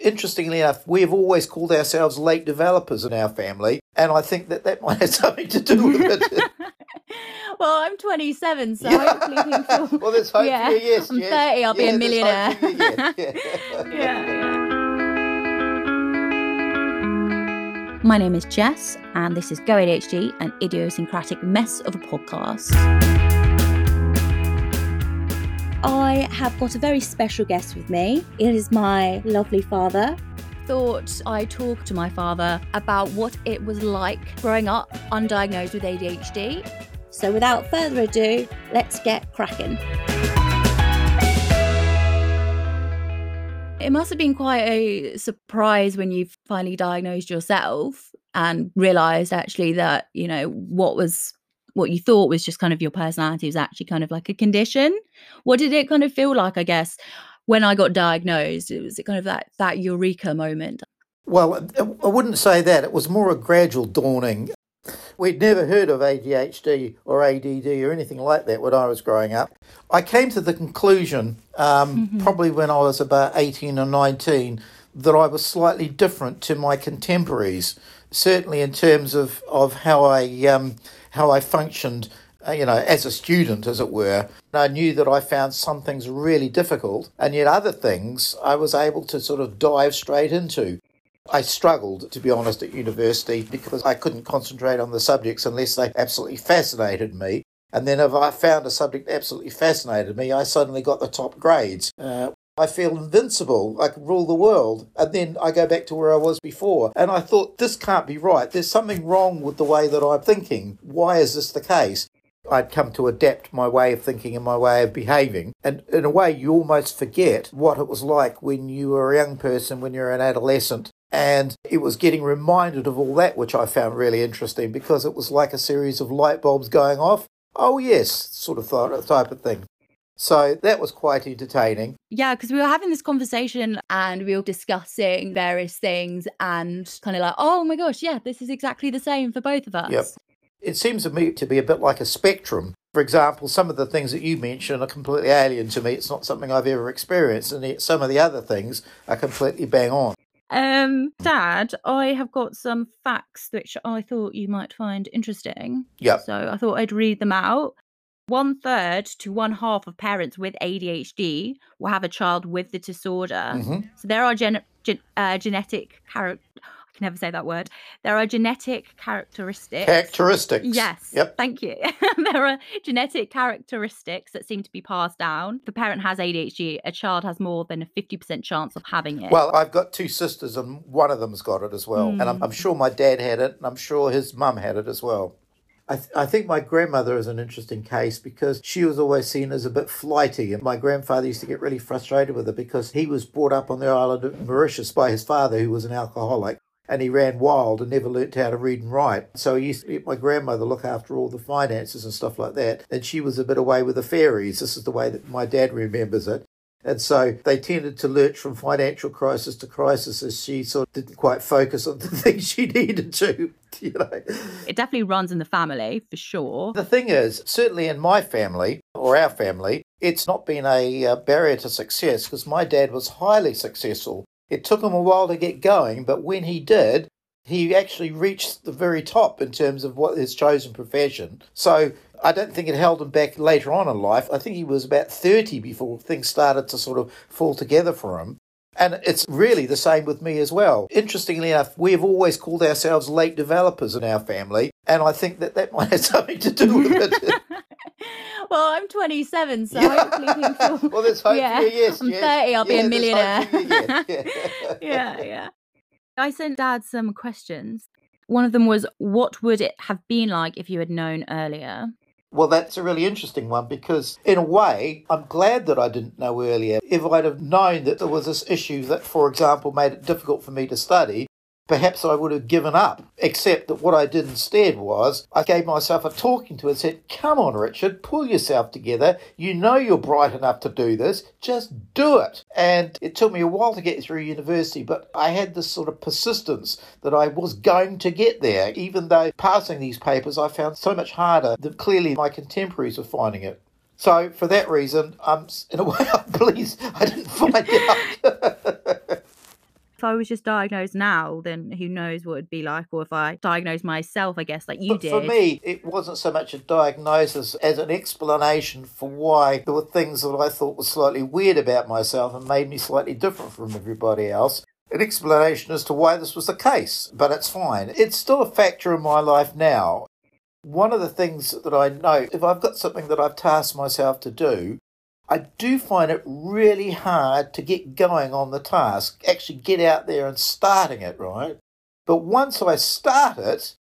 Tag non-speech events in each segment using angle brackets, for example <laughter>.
Interestingly enough, we have always called ourselves late developers in our family, and I think that that might have something to do with it. <laughs> well, I'm 27, so yeah. hopefully things will... Well, there's hope yeah. for you, yes. I'm yes. 30, I'll yeah, be a millionaire. You, yes. yeah. yeah, <laughs> yeah. My name is Jess, and this is Go ADHD, an idiosyncratic mess of a podcast. I have got a very special guest with me. It is my lovely father. Thought I'd talk to my father about what it was like growing up undiagnosed with ADHD. So, without further ado, let's get cracking. It must have been quite a surprise when you finally diagnosed yourself and realized actually that, you know, what was what you thought was just kind of your personality was actually kind of like a condition. What did it kind of feel like, I guess, when I got diagnosed? It was it kind of that that eureka moment. Well, I wouldn't say that. It was more a gradual dawning. We'd never heard of ADHD or ADD or anything like that when I was growing up. I came to the conclusion, um, mm-hmm. probably when I was about 18 or 19, that I was slightly different to my contemporaries, certainly in terms of, of how I um, how I functioned, uh, you know, as a student, as it were. I knew that I found some things really difficult, and yet other things I was able to sort of dive straight into. I struggled, to be honest, at university because I couldn't concentrate on the subjects unless they absolutely fascinated me. And then if I found a subject absolutely fascinated me, I suddenly got the top grades. Uh, I feel invincible. I can rule the world. And then I go back to where I was before. And I thought, this can't be right. There's something wrong with the way that I'm thinking. Why is this the case? I'd come to adapt my way of thinking and my way of behaving. And in a way, you almost forget what it was like when you were a young person, when you're an adolescent. And it was getting reminded of all that, which I found really interesting because it was like a series of light bulbs going off. Oh, yes, sort of type of thing. So that was quite entertaining. Yeah, because we were having this conversation and we were discussing various things and kind of like, oh my gosh, yeah, this is exactly the same for both of us. Yep. It seems to me to be a bit like a spectrum. For example, some of the things that you mention are completely alien to me. It's not something I've ever experienced, and some of the other things are completely bang on. Um, Dad, I have got some facts which I thought you might find interesting. Yeah. So I thought I'd read them out one third to one half of parents with ADHD will have a child with the disorder. Mm-hmm. So there are gen- gen- uh, genetic character. I can never say that word. There are genetic characteristics. Characteristics. Yes. Yep. Thank you. <laughs> there are genetic characteristics that seem to be passed down. If a parent has ADHD, a child has more than a 50% chance of having it. Well, I've got two sisters, and one of them's got it as well. Mm. And I'm, I'm sure my dad had it, and I'm sure his mum had it as well. I, th- I think my grandmother is an interesting case because she was always seen as a bit flighty. And my grandfather used to get really frustrated with her because he was brought up on the island of Mauritius by his father, who was an alcoholic. And he ran wild and never learnt how to read and write. So he used to let my grandmother look after all the finances and stuff like that. And she was a bit away with the fairies. This is the way that my dad remembers it. And so they tended to lurch from financial crisis to crisis as she sort of didn't quite focus on <laughs> the things she needed to. <laughs> You know. It definitely runs in the family for sure. The thing is, certainly in my family or our family, it's not been a uh, barrier to success because my dad was highly successful. It took him a while to get going, but when he did, he actually reached the very top in terms of what his chosen profession. So I don't think it held him back later on in life. I think he was about 30 before things started to sort of fall together for him. And it's really the same with me as well. Interestingly enough, we've always called ourselves late developers in our family, and I think that that might have <laughs> something to do with it. <laughs> well, I'm 27, so yeah. hopefully things <laughs> will... Well, there's hope yeah. for yes. I'm yes. 30, I'll yeah, be a millionaire. Yeah. yeah, yeah. I sent Dad some questions. One of them was, what would it have been like if you had known earlier? Well, that's a really interesting one because, in a way, I'm glad that I didn't know earlier. If I'd have known that there was this issue that, for example, made it difficult for me to study, perhaps I would have given up. Except that what I did instead was I gave myself a talking to and said, Come on, Richard, pull yourself together. You know you're bright enough to do this. Just do it. And it took me a while to get through university, but I had this sort of persistence that I was going to get there, even though passing these papers I found so much harder than clearly my contemporaries were finding it. So for that reason, I'm in a way <laughs> I'm pleased I didn't find out. <laughs> if I was just diagnosed now, then who knows what it'd be like, or if I diagnosed myself, I guess, like you but did. For me, it wasn't so much a diagnosis as an explanation for why there were things that I thought were slightly weird about myself and made me slightly different from everybody else. An explanation as to why this was the case, but it's fine. It's still a factor in my life now. One of the things that I know, if I've got something that I've tasked myself to do, I do find it really hard to get going on the task, actually get out there and starting it, right? But once I start it,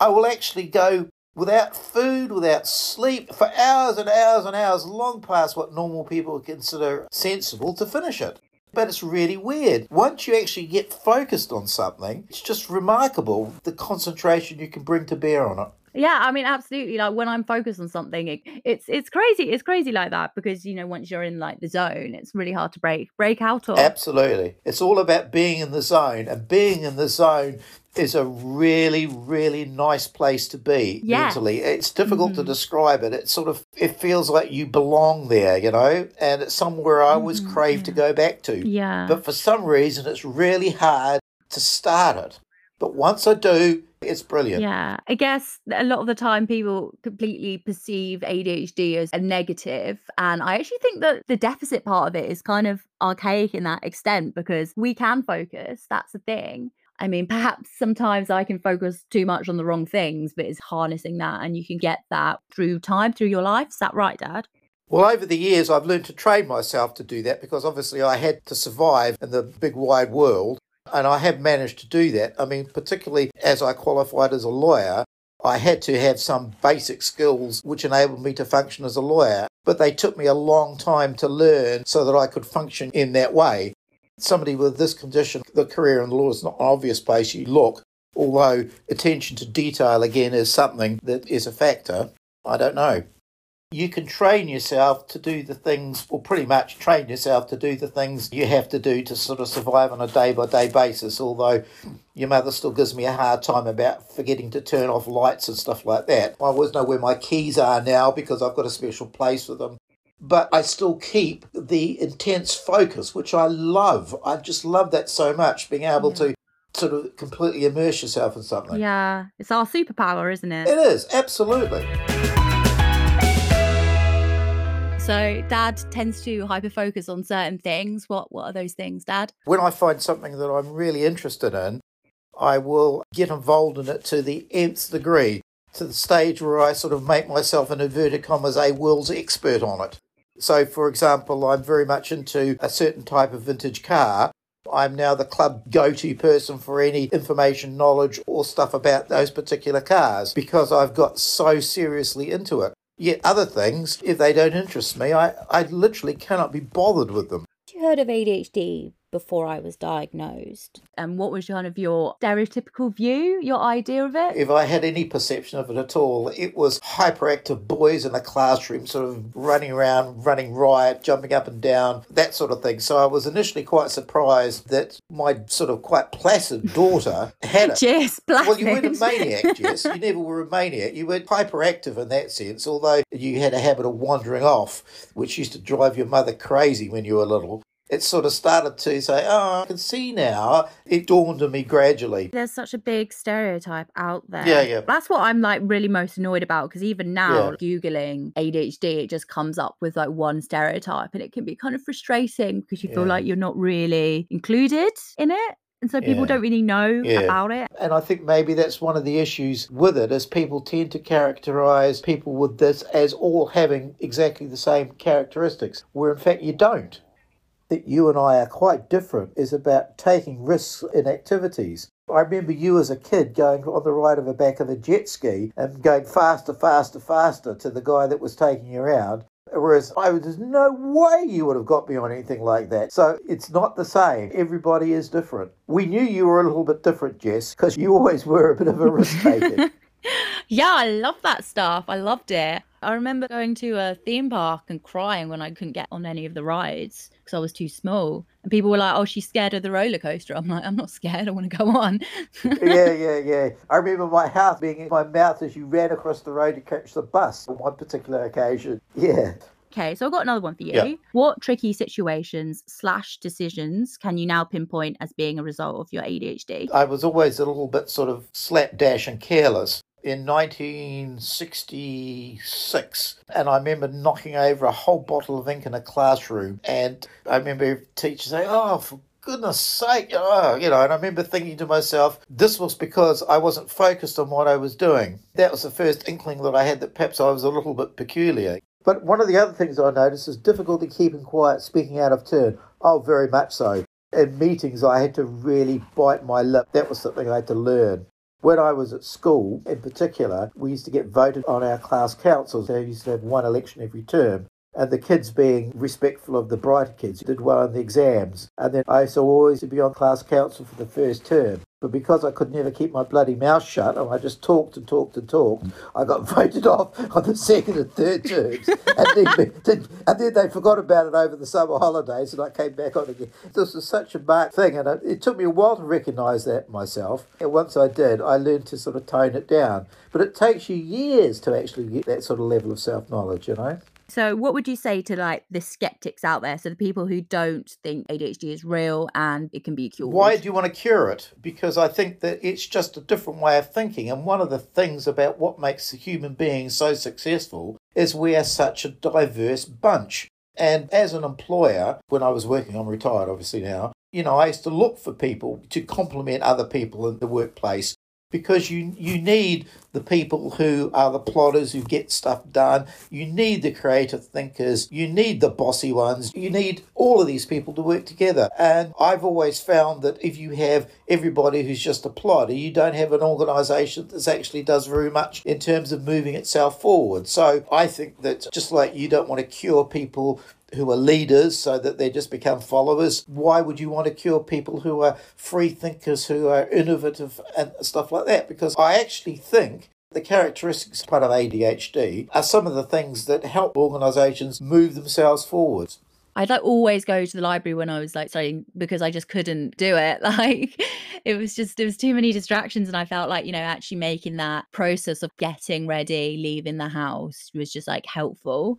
I will actually go without food, without sleep, for hours and hours and hours, long past what normal people consider sensible to finish it. But it's really weird. Once you actually get focused on something, it's just remarkable the concentration you can bring to bear on it. Yeah, I mean, absolutely. Like when I'm focused on something, it, it's it's crazy. It's crazy like that because you know once you're in like the zone, it's really hard to break break out of. Absolutely, it's all about being in the zone, and being in the zone is a really really nice place to be Yeah. mentally. It's difficult to Mhm. describe it. It's sort of it feels like you belong there, you know, and it's somewhere I always Mhm, crave to go back to. Yeah. But for some reason, it's really hard to start it. But once I do, it's brilliant. Yeah, I guess a lot of the time people completely perceive ADHD as a negative, and I actually think that the deficit part of it is kind of archaic in that extent because we can focus. That's the thing. I mean, perhaps sometimes I can focus too much on the wrong things, but it's harnessing that, and you can get that through time, through your life. Is that right, Dad? Well, over the years, I've learned to train myself to do that because obviously I had to survive in the big wide world. And I have managed to do that. I mean, particularly as I qualified as a lawyer, I had to have some basic skills which enabled me to function as a lawyer. But they took me a long time to learn so that I could function in that way. Somebody with this condition, the career in the law is not an obvious place you look, although attention to detail again is something that is a factor. I don't know you can train yourself to do the things, or pretty much train yourself to do the things you have to do to sort of survive on a day by day basis. Although your mother still gives me a hard time about forgetting to turn off lights and stuff like that. I always know where my keys are now because I've got a special place for them. But I still keep the intense focus, which I love. I just love that so much, being able Yeah. to sort of completely immerse yourself in something. Yeah, it's our superpower, isn't it? It is, absolutely. So, Dad tends to hyper focus on certain things. What What are those things, Dad? when I find something that I'm really interested in, I will get involved in it to the nth degree, to the stage where I sort of make myself, an inverted commas, a world's expert on it. So, for example, I'm very much into a certain type of vintage car. I'm now the club go to person for any information, knowledge, or stuff about those particular cars because I've got so seriously into it. Yet, other things, if they don't interest me, I, I literally cannot be bothered with them. you heard of ADHD before I was diagnosed? And what was kind of your stereotypical view, your idea of it? If I had any perception of it at all, it was hyperactive boys in the classroom, sort of running around, running riot, jumping up and down, that sort of thing. So I was initially quite surprised that my sort of quite placid <laughs> daughter had it. Jess, Well, you weren't a maniac, <laughs> Jess. You never were a maniac. You weren't hyperactive in that sense, although you had a habit of wandering off, which used to drive your mother crazy when you were little. It sort of started to say, oh, I can see now. It dawned on me gradually. There's such a big stereotype out there. Yeah, yeah. That's what I'm like really most annoyed about because even now, Yeah. Googling ADHD, it just comes up with like one stereotype and it can be kind of frustrating because you feel Yeah. like you're not really included in it. And so people Yeah. don't really know Yeah. about it. And I think maybe that's one of the issues with it is people tend to characterize people with this as all having exactly the same characteristics, where in fact you don't. That you and I are quite different is about taking risks in activities. I remember you as a kid going on the ride of the back of a jet ski and going faster, faster, faster to the guy that was taking you around. Whereas I would, there's no way you would have got me on anything like that. So it's not the same. Everybody is different. We knew you were a little bit different, Jess, because you <laughs> always were a bit of a risk taker. <laughs> Yeah, I love that stuff. I loved it. I remember going to a theme park and crying when I couldn't get on any of the rides because I was too small. And people were like, oh, she's scared of the roller coaster. I'm like, I'm not scared. I want to go on. <laughs> yeah, yeah, yeah. I remember my heart being in my mouth as you ran across the road to catch the bus on one particular occasion. Yeah. Okay, so I've got another one for you. Yeah. What tricky situations slash decisions can you now pinpoint as being a result of your ADHD? I was always a little bit sort of slapdash and careless. In 1966, and I remember knocking over a whole bottle of ink in a classroom, and I remember teachers saying, "Oh, for goodness sake, oh, you know, and I remember thinking to myself, this was because I wasn't focused on what I was doing. That was the first inkling that I had that perhaps I was a little bit peculiar. But one of the other things I noticed is difficulty keeping quiet, speaking out of turn. Oh, very much so. In meetings, I had to really bite my lip. That was something I had to learn. When I was at school, in particular, we used to get voted on our class councils. They used to have one election every term and the kids being respectful of the brighter kids did well in the exams. And then I used to always be on class council for the first term. But because I could never keep my bloody mouth shut and I just talked and talked and talked, I got <laughs> voted off on the second and third terms. and, <laughs> then, and then they forgot about it over the summer holidays and I came back on again. This was such a marked thing and it, it took me a while to recognise that myself. And once I did, I learned to sort of tone it down. But it takes you years to actually get that sort of level of self knowledge, you know? So, what would you say to like the skeptics out there? So, the people who don't think ADHD is real and it can be cured. Why do you want to cure it? Because I think that it's just a different way of thinking. And one of the things about what makes a human being so successful is we are such a diverse bunch. And as an employer, when I was working, I'm retired obviously now, you know, I used to look for people to complement other people in the workplace because you you need the people who are the plotters who get stuff done. You need the creative thinkers. You need the bossy ones. You need all of these people to work together. And I've always found that if you have everybody who's just a plotter, you don't have an organisation that actually does very much in terms of moving itself forward. So I think that just like you don't want to cure people who are leaders so that they just become followers. Why would you want to cure people who are free thinkers, who are innovative and stuff like that? Because I actually think the characteristics part of ADHD are some of the things that help organisations move themselves forwards. I'd like always go to the library when I was like studying because I just couldn't do it. <laughs> Like it was just there was too many distractions and I felt like, you know, actually making that process of getting ready, leaving the house was just like helpful.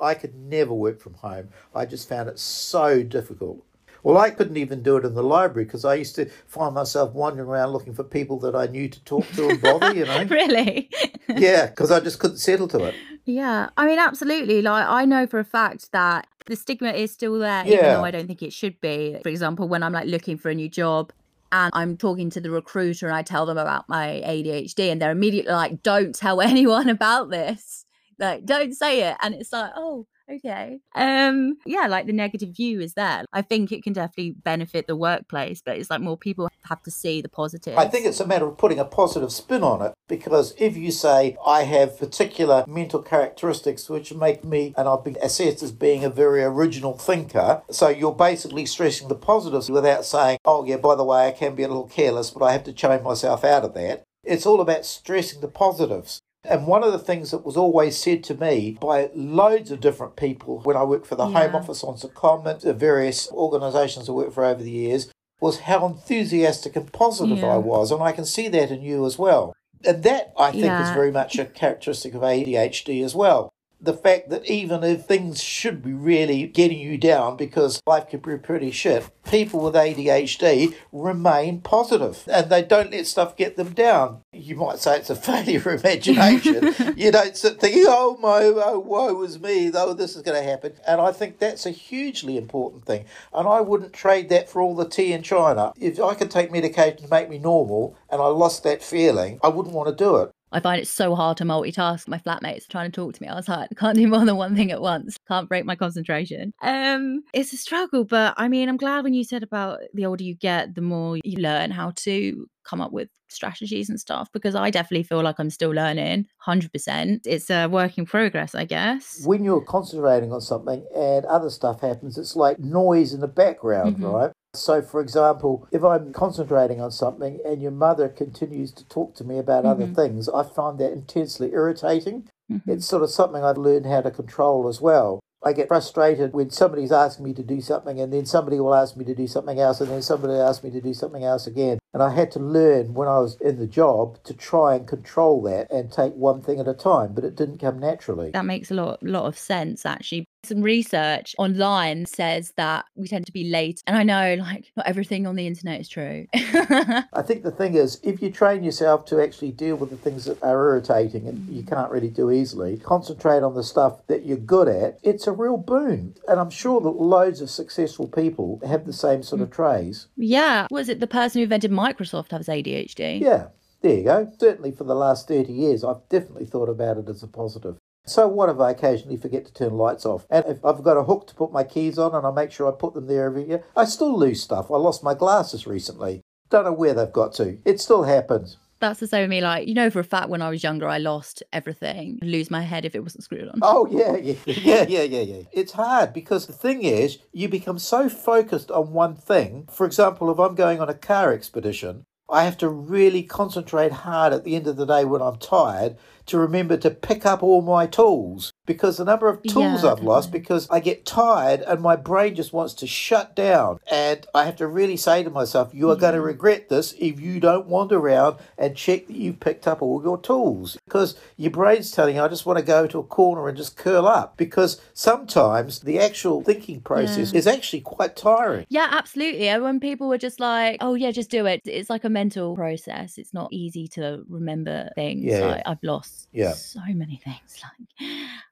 I could never work from home. I just found it so difficult. Well, I couldn't even do it in the library because I used to find myself wandering around looking for people that I knew to talk to and bother, you know? <laughs> really? yeah, because I just couldn't settle to it. Yeah, I mean, absolutely. Like, I know for a fact that the stigma is still there, yeah. even though I don't think it should be. For example, when I'm like looking for a new job and I'm talking to the recruiter and I tell them about my ADHD, and they're immediately like, don't tell <laughs> anyone about this like don't say it and it's like oh okay. Um yeah like the negative view is there. I think it can definitely benefit the workplace but it's like more people have to see the positive i think it's a matter of putting a positive spin on it because if you say i have particular mental characteristics which make me and i've been assessed as being a very original thinker so you're basically stressing the positives without saying oh yeah by the way i can be a little careless but i have to chain myself out of that. It's all about stressing the positives and one of the things that was always said to me by loads of different people when I worked for the yeah. Home Office on Secondment, the various organisations I worked for over the years, was how enthusiastic and positive yeah. I was. And I can see that in you as well. And that, I think, yeah. is very much a characteristic of ADHD as well the fact that even if things should be really getting you down because life can be pretty shit, people with ADHD remain positive and they don't let stuff get them down. You might say it's a <laughs> failure of imagination. <laughs> you don't sit thinking, oh my, oh, woe was me, though this is going to happen. And I think that's a hugely important thing. And I wouldn't trade that for all the tea in China. If I could take medication to make me normal and I lost that feeling, I wouldn't want to do it. I find it so hard to multitask. My flatmates are trying to talk to me. I was like, I can't do more than one thing at once. Can't break my concentration. Um, it's a struggle, but I mean, I'm glad when you said about the older you get, the more you learn how to come up with strategies and stuff because I definitely feel like I'm still learning 100%. It's a work in progress, I guess. When you're concentrating on something and other stuff happens, it's like noise in the background, mm-hmm. right? So, for example, if I'm concentrating on something and your mother continues to talk to me about mm-hmm. other things, I find that intensely irritating. Mm-hmm. It's sort of something I've learned how to control as well. I get frustrated when somebody's asking me to do something and then somebody will ask me to do something else and then somebody asks me to do something else again. And I had to learn when I was in the job to try and control that and take one thing at a time, but it didn't come naturally. That makes a lot lot of sense actually. Some research online says that we tend to be late. And I know like not everything on the internet is true. <laughs> I think the thing is if you train yourself to actually deal with the things that are irritating and you can't really do easily, concentrate on the stuff that you're good at, it's a real boon. And I'm sure that loads of successful people have the same sort of mm. traits. yeah. Was it the person who invented Microsoft has ADHD? Yeah, there you go. Certainly for the last 30 years, I've definitely thought about it as a positive. So what if I occasionally forget to turn lights off? And if I've got a hook to put my keys on and I make sure I put them there every year, I still lose stuff. I lost my glasses recently. Don't know where they've got to. It still happens. That's the same with me. Like, you know, for a fact, when I was younger, I lost everything. I'd lose my head if it wasn't screwed on. Oh yeah, yeah, <laughs> yeah, yeah, yeah, yeah. It's hard because the thing is, you become so focused on one thing. For example, if I'm going on a car expedition, I have to really concentrate hard at the end of the day when I'm tired to remember to pick up all my tools because the number of tools Yeah, I've lost because I get tired and my brain just wants to shut down. And I have to really say to myself, you are going to mm. regret this if you don't wander around and check that you've picked up all your tools because your brain's telling you, I just want to go to a corner and just curl up because sometimes the actual thinking process is actually quite tiring. Yeah, absolutely. And When people were just like, oh, yeah, just do it. It's like a mental process. It's not easy to remember things. Yeah, Like. I've lost Yeah. so many things.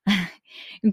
Like,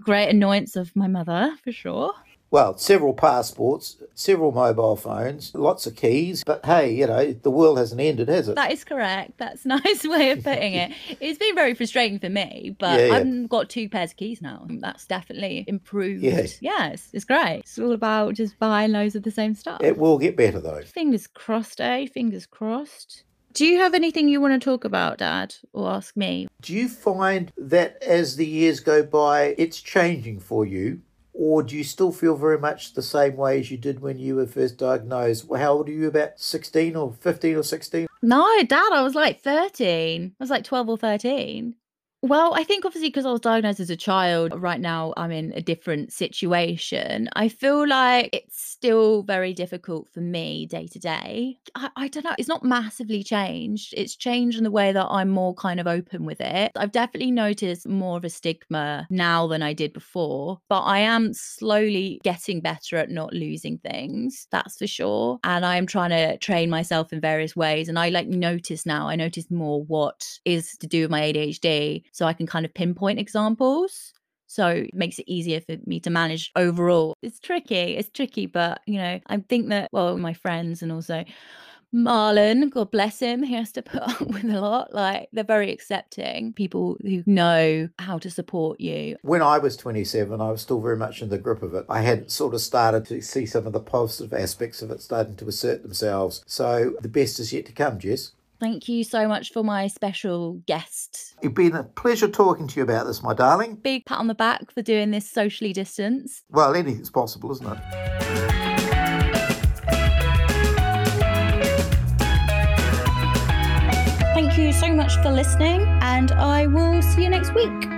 <laughs> great annoyance of my mother, for sure. Well, several passports, several mobile phones, lots of keys. But hey, you know, the world hasn't ended, has it? That is correct. That's a <laughs> nice way of putting it. <laughs> It's been very frustrating for me, but Yeah, yeah. I've got two pairs of keys now. That's definitely improved. Yes. Yes, it's great. It's all about just buying loads of the same stuff. It will get better though. Fingers crossed, eh? Fingers crossed. Do you have anything you want to talk about, Dad, or ask me? Do you find that as the years go by, it's changing for you? Or do you still feel very much the same way as you did when you were first diagnosed? How old are you? About 16 or 15 or 16? No, Dad, I was like 13. I was like 12 or 13. Well, I think obviously because I was diagnosed as a child, right now I'm in a different situation. I feel like it's still very difficult for me day to day. I, don't know, it's not massively changed. It's changed in the way that I'm more kind of open with it. I've definitely noticed more of a stigma now than I did before, but I am slowly getting better at not losing things, that's for sure. And I am trying to train myself in various ways. And I like notice now, I notice more what is to do with my ADHD so I can kind of pinpoint examples. So it makes it easier for me to manage overall. It's tricky. It's tricky, but you know, I think that well, my friends and also Marlon, God bless him, he has to <laughs> put up with a lot. Like they're very accepting. People who know how to support you. When I was 27, I was still very much in the grip of it. I had sort of started to see some of the positive aspects of it starting to assert themselves. So the best is yet to come, Jess. Thank you so much for my special guest. It's been a pleasure talking to you about this, my darling. Big pat on the back for doing this socially distanced. Well, anything's possible, isn't it? Thank you so much for listening, and I will see you next week.